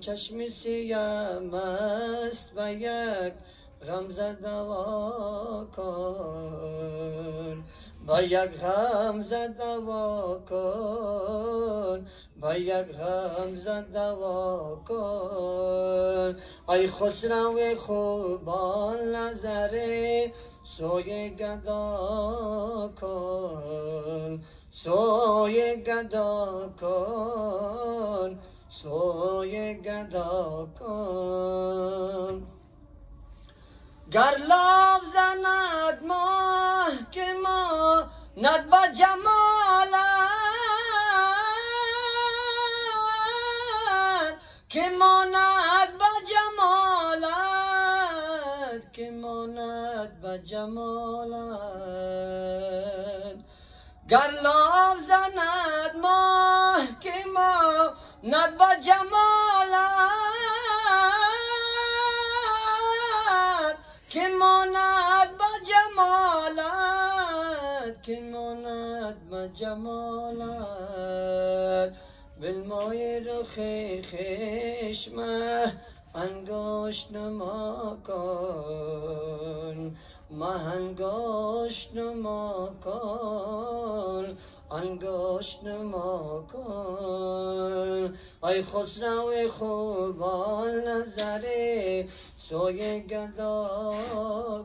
چشم سیم است و یک غمزه دوا کن با یک غمزه دوا کن با یک غمزه دوا کن ای خسرو خوبان نظر سوی گدا کن. سوی گدا کن. سوی گدا کن. گر لاب زند ماه که ما ند با جمالت که ماند با جمالت که ماند با جمالت گر لاب زند ماه ند با جمالت که ماند با جمالت که ماند با جمالت بالمای رخ خشمه انگشت نما کن. نما کن. انگشت نما کن. ای خسرو خوبان نظره سوی گدا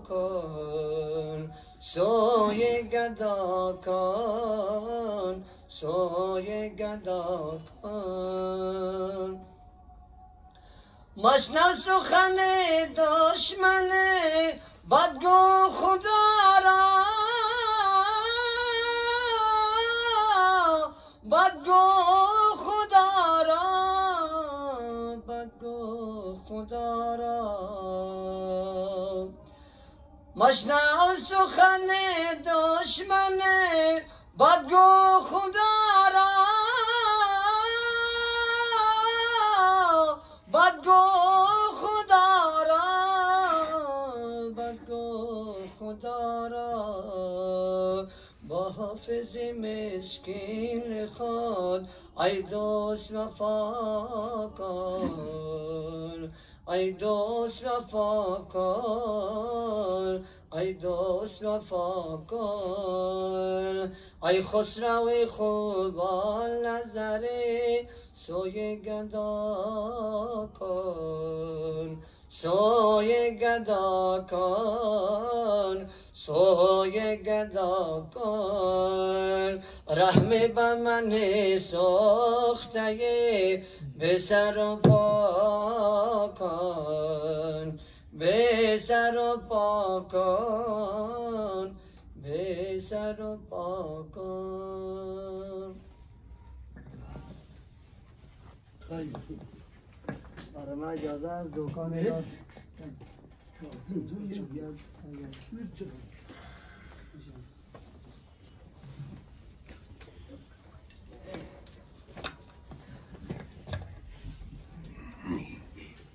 کن. سوی گدا کن. سوی گدا کن. مشنو سخن دشمن بدگو خدا را بدگو خدا را بدگو خدا را. مشنو سخن دشمن بدگو خدا را. بدگو خدا را بدگو خدا را. حافظ مسکین خود ای دوست وفا کن ای دوست وفا کن ای دوست وفا کن ای خسرو خوبان نظره سوی گدا کن سوی گدا کن. سوی گدا کن رحم به من سخته به سر و پا کن به سر و پا کن به سر و پا کن. برای من اجازه از دکان. راست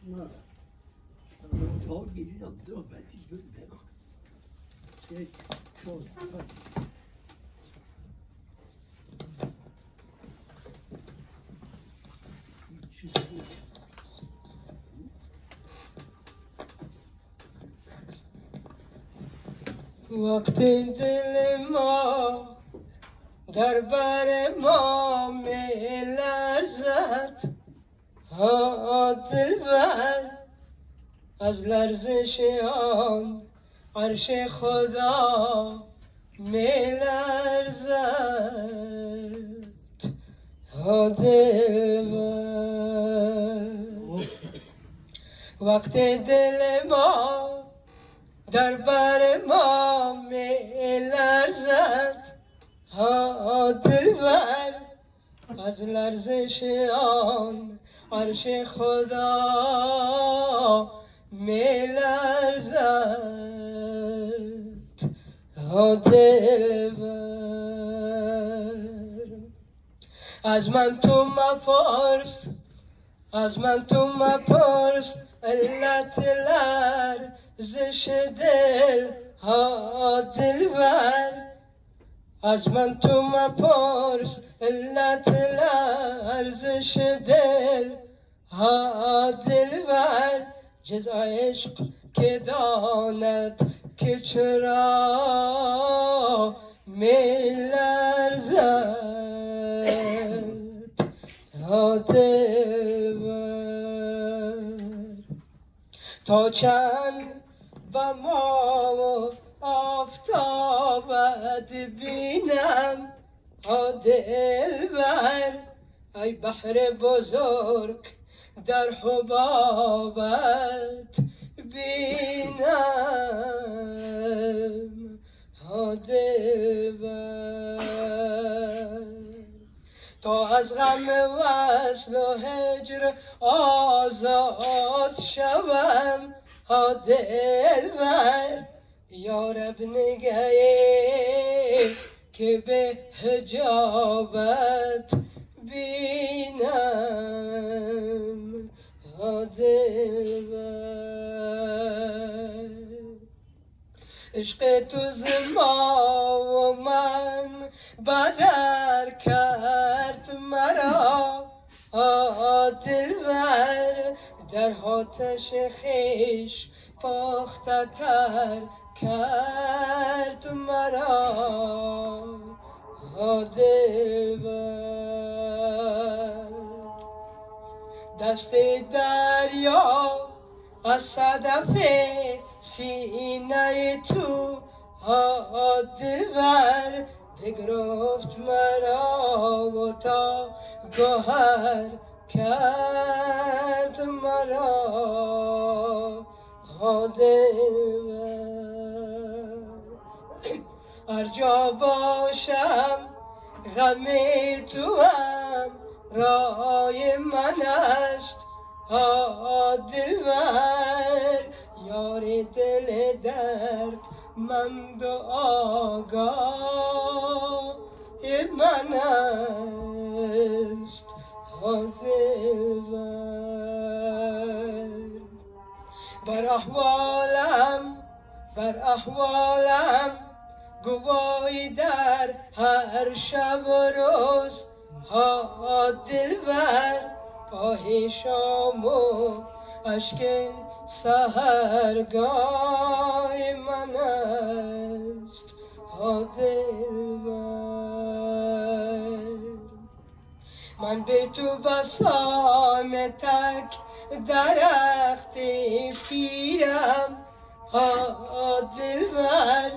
می‌تونم. نه. تا گیرم دو بدی بده. سه، چهار، پنج. چیزی. وقت دل ما در بر ما می لرزد ها دلبر از لرزش آن عرش خدا می لرزد. ها دلبر وقت دل ما در بر ما می لرزد. ها دلبر از لرزش آن عرش خدا می لرزد ها دلبر. از من تو مپرس از من تو مپرس علت لرزش دل ها دلبر. از من تو مپرس علت لرزش دل ها دلبر جز عشق که داند که چرا می لرزد؟ ها دلبر. تا چند به ما و آفتابت بینم؟ ها دلبر ای بحر بزرگ در حبابت بینم. ها دلبر تا از غم وصل و هجر آزاد شوم. ها یارب نگه که به حجابت بینم. دلبر عشق تو زما و من بدر کرد مرا. آه دلبر در آتش خیش پاخته تر کرد مرا. دلبر. دست دریا از صدف سینه تو دلبر بگرفت مرا و تا گوهر کرد مرا. ها دلبر هر جا باشم غم تو هم رای من است. ها دلبر یار دل درد من و آگاه من است. ها دلبر بر احوالم بر احوالم گواهی در هر شب و روز ها دلبر آه شام و اشک سهرگاه من است. ها دلبر من به تو بسان تک درخت پیرم. ها دلبر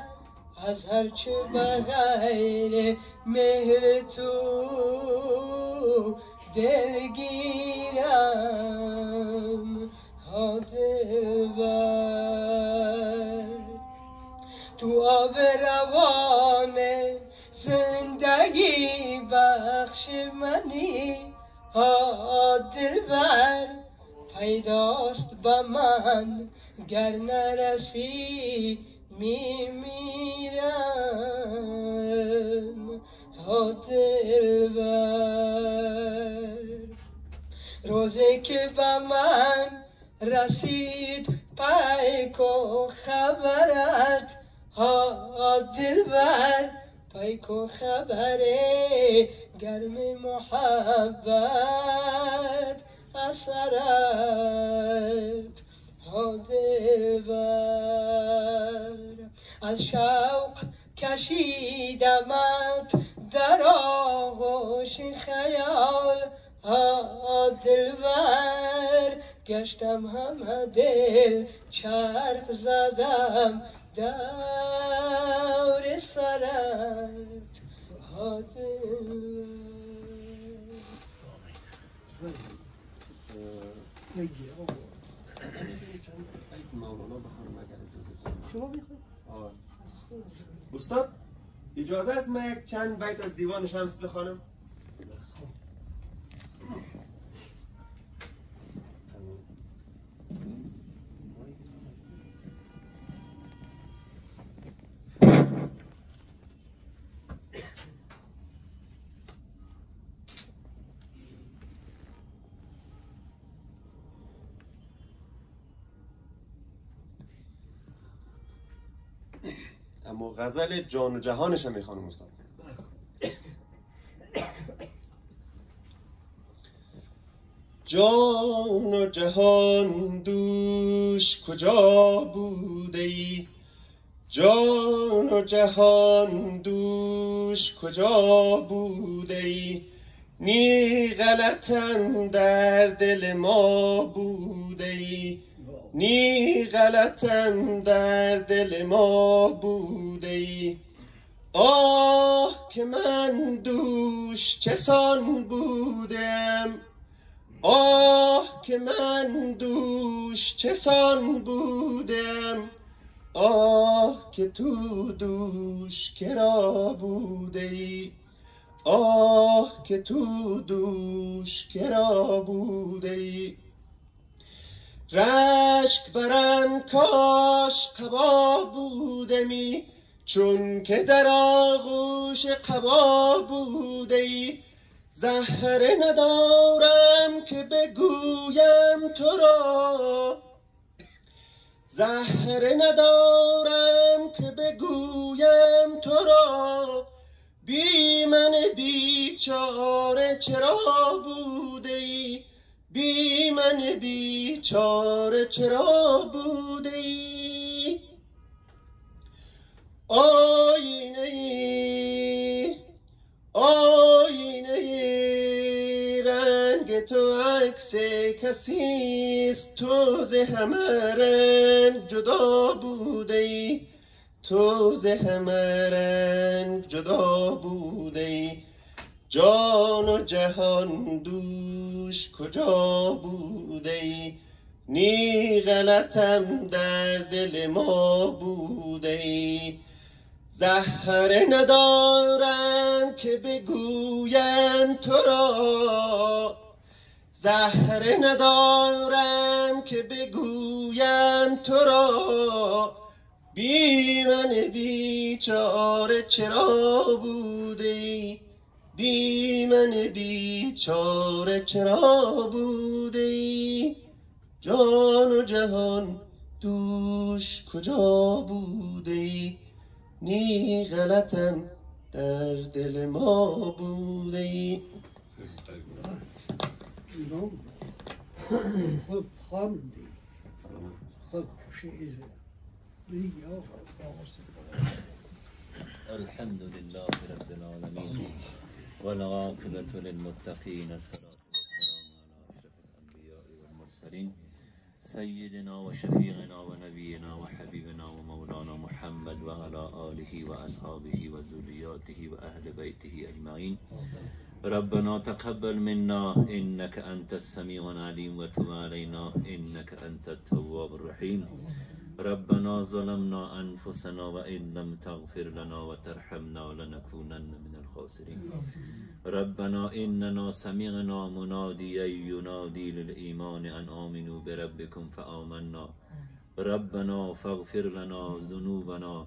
از هرچه بغیر مهر تو دلگیرم دلبر تو آب روان زندگی بخش منی ها دلبر پیداست با من گر نرسی میمیرم. ها دلبر. روزی که به من رسید پیک و خبرت. ها دلبر. پیک و خبر گرم محبت. اثرت. ها دلبر. از شوق کشیدمت در آغوش خیال ها دلبر گشتم همه دل چرخ زدم دور سرت ها دلبر بگی آقا مولانا بخوانم اگر اجازه بدید. شما بخواید آه. استاد اجازه است من چند بیت از دیوان شمس بخوانم؟ غزل جان و جهانش هم می‌خوانم استاد جان و جهان دوش کجا بوده ای؟ جان و جهان دوش کجا بوده ای؟ نی غلطم در دل ما بوده ای؟ نی غلطم در دل ما بوده ای. آه که من دوش چسان بودم. آه که من دوش چسان بودم. آه که تو دوش کرا بوده ای. آه که تو دوش کرا بوده ای. رشک برم کاش قبا بودمی چون که در آغوش قبا بوده ای. زهره ندارم که بگویم تو را. زهره ندارم که بگویم تو را. بی من بیچاره چرا بوده ای بی من بیچاره چرا بوده ای؟ آینه ای آینه ای رنگ تو عکس کسی است. تو ز همه رنگ جدا بوده ای. تو ز همه رنگ جدا بوده ای. جان و جهان دوش کجا بوده ای؟ نی غلطم در دل ما بوده ای. زهره ندارم که بگویم تو را. زهره ندارم که بگویم تو را. بی من بیچاره چرا بوده ای؟ بی من بیچاره چرا بوده ای؟ جان و جهان دوش کجا بوده ای؟ نی غلطم در دل ما بوده ای. خب خواندی خب شعر بگی آقا الحمد لله رب العالمين والعاقبة للمتقين. الصلاة والسلام على أشرف الأنبياء والمرسلين. سيدنا وشفيعنا ونبينا وحبيبنا ومولانا محمد وعلى آله وأصحابه وذرياته وأهل بيته أجمعين. ربنا تقبل منا إنك أنت السميع العليم وتب علينا إنك أنت التواب الرحيم. ربنا ظلمنا أنفسنا وإن لم تغفر لنا وترحمنا لنكونن من الخاسرين. ربنا إننا سمعنا مناديا ينادي للإيمان أن آمنوا بربكم فآمنا. ربنا فاغفر لنا ذنوبنا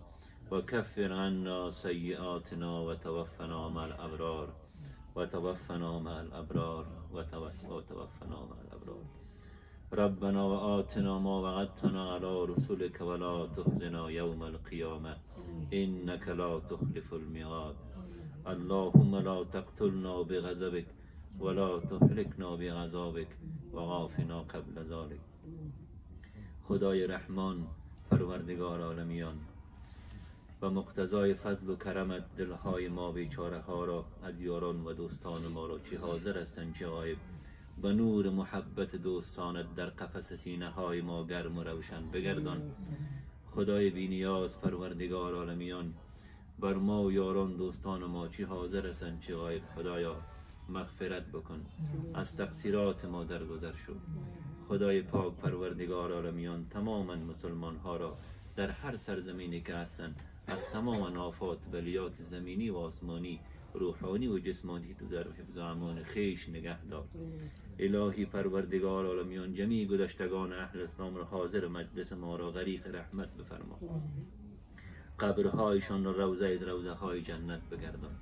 وكفر عنا سيئاتنا وتوفنا مع الأبرار. وتوفنا مع الأبرار. وتوف- وتوفنا مع الأبرار. ربنا وآتنا ما وعدتنا على رسلك ولا تخزنا يوم القيامة. إنك لا تخلف الميعاد. اللهم لا تقتلنا بغضبك ولا تهلكنا بعذابك وعافنا قبل ذلك. خدای رحمان پروردگار عالمیان و مقتضای فضل و کرمت دلهای ما بیچاره ها را از یاران و دوستان ما را چه حاضر هستند چه غایب؟ به نور محبت دوستانت در قفس سینه های ما گرم و روشن بگردان. خدای بینیاز پروردگار عالمیان بر ما و یاران دوستان ما چی حاضر هستند؟ چی غایب؟ خدایا مغفرت بکن. از تقصیرات ما درگذر شو. خدای پاک پروردگار عالمیان تماما مسلمان ها را در هر سرزمینی که هستند از تمام آفات بلیات زمینی و آسمانی روحانی و جسمانی تو در حفظ امان خیش نگه دار. الهی پروردگار عالمیان جمیع گذشتگان اهل اسلام را حاضر مجلس ما را غریق رحمت بفرما. قبرهایشان را روزه از روزه های جنت بگردان.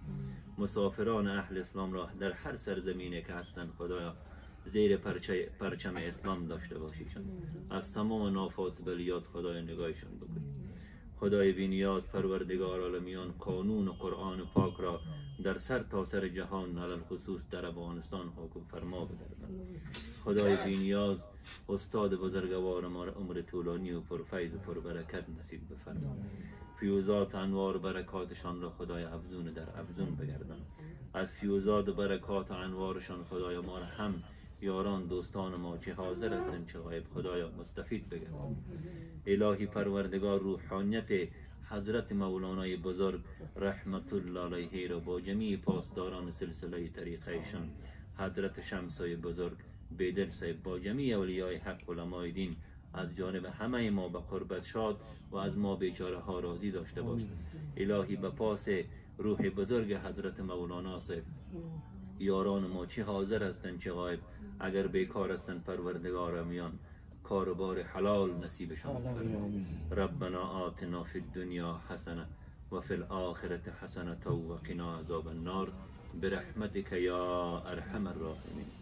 مسافران اهل اسلام را در هر سرزمینی که هستند خدایا زیر پرچه پرچم اسلام داشته باشیشان. از تمام نافات بلیات خدای نگاهشان بکنی خدای بینیاز پروردگار عالمیان قانون و قرآن پاک را در سر تا سر جهان علل خصوص در افغانستان حکم فرما بگردن خدای بینیاز استاد بزرگوار ما را عمر طولانی و پرفیض و پربرکت نصیب بفرما. فیوزات انوار برکاتشان را خدای افزون در افزون بگردان از فیوزات و برکات انوارشان خدای ما را هم یاران دوستان ما چه حاضر هستند چه غایب خدایا مستفید بگردان الهی پروردگار روحانیت حضرت مولانای بزرگ رحمت الله علیه را با جمیع پاسداران سلسله طریقهشان حضرت شمسای بزرگ بیدل صاحب با جمیع اولیای حق علمای دین از جانب همه ما به قربت شاد و از ما بیچاره ها راضی داشته باش الهی به پاس روح بزرگ حضرت مولانا صاحب. یاران ما چه حاضر هستند چه غایب؟ اگر بیکار هستند پروردگار میان. کار و بار حلال نصیبشان. ربنا آتنا فی الدنیا حسنه و فی الآخرة حسنة و قنا عذاب النار. برحمتك یا ارحم الراحمین.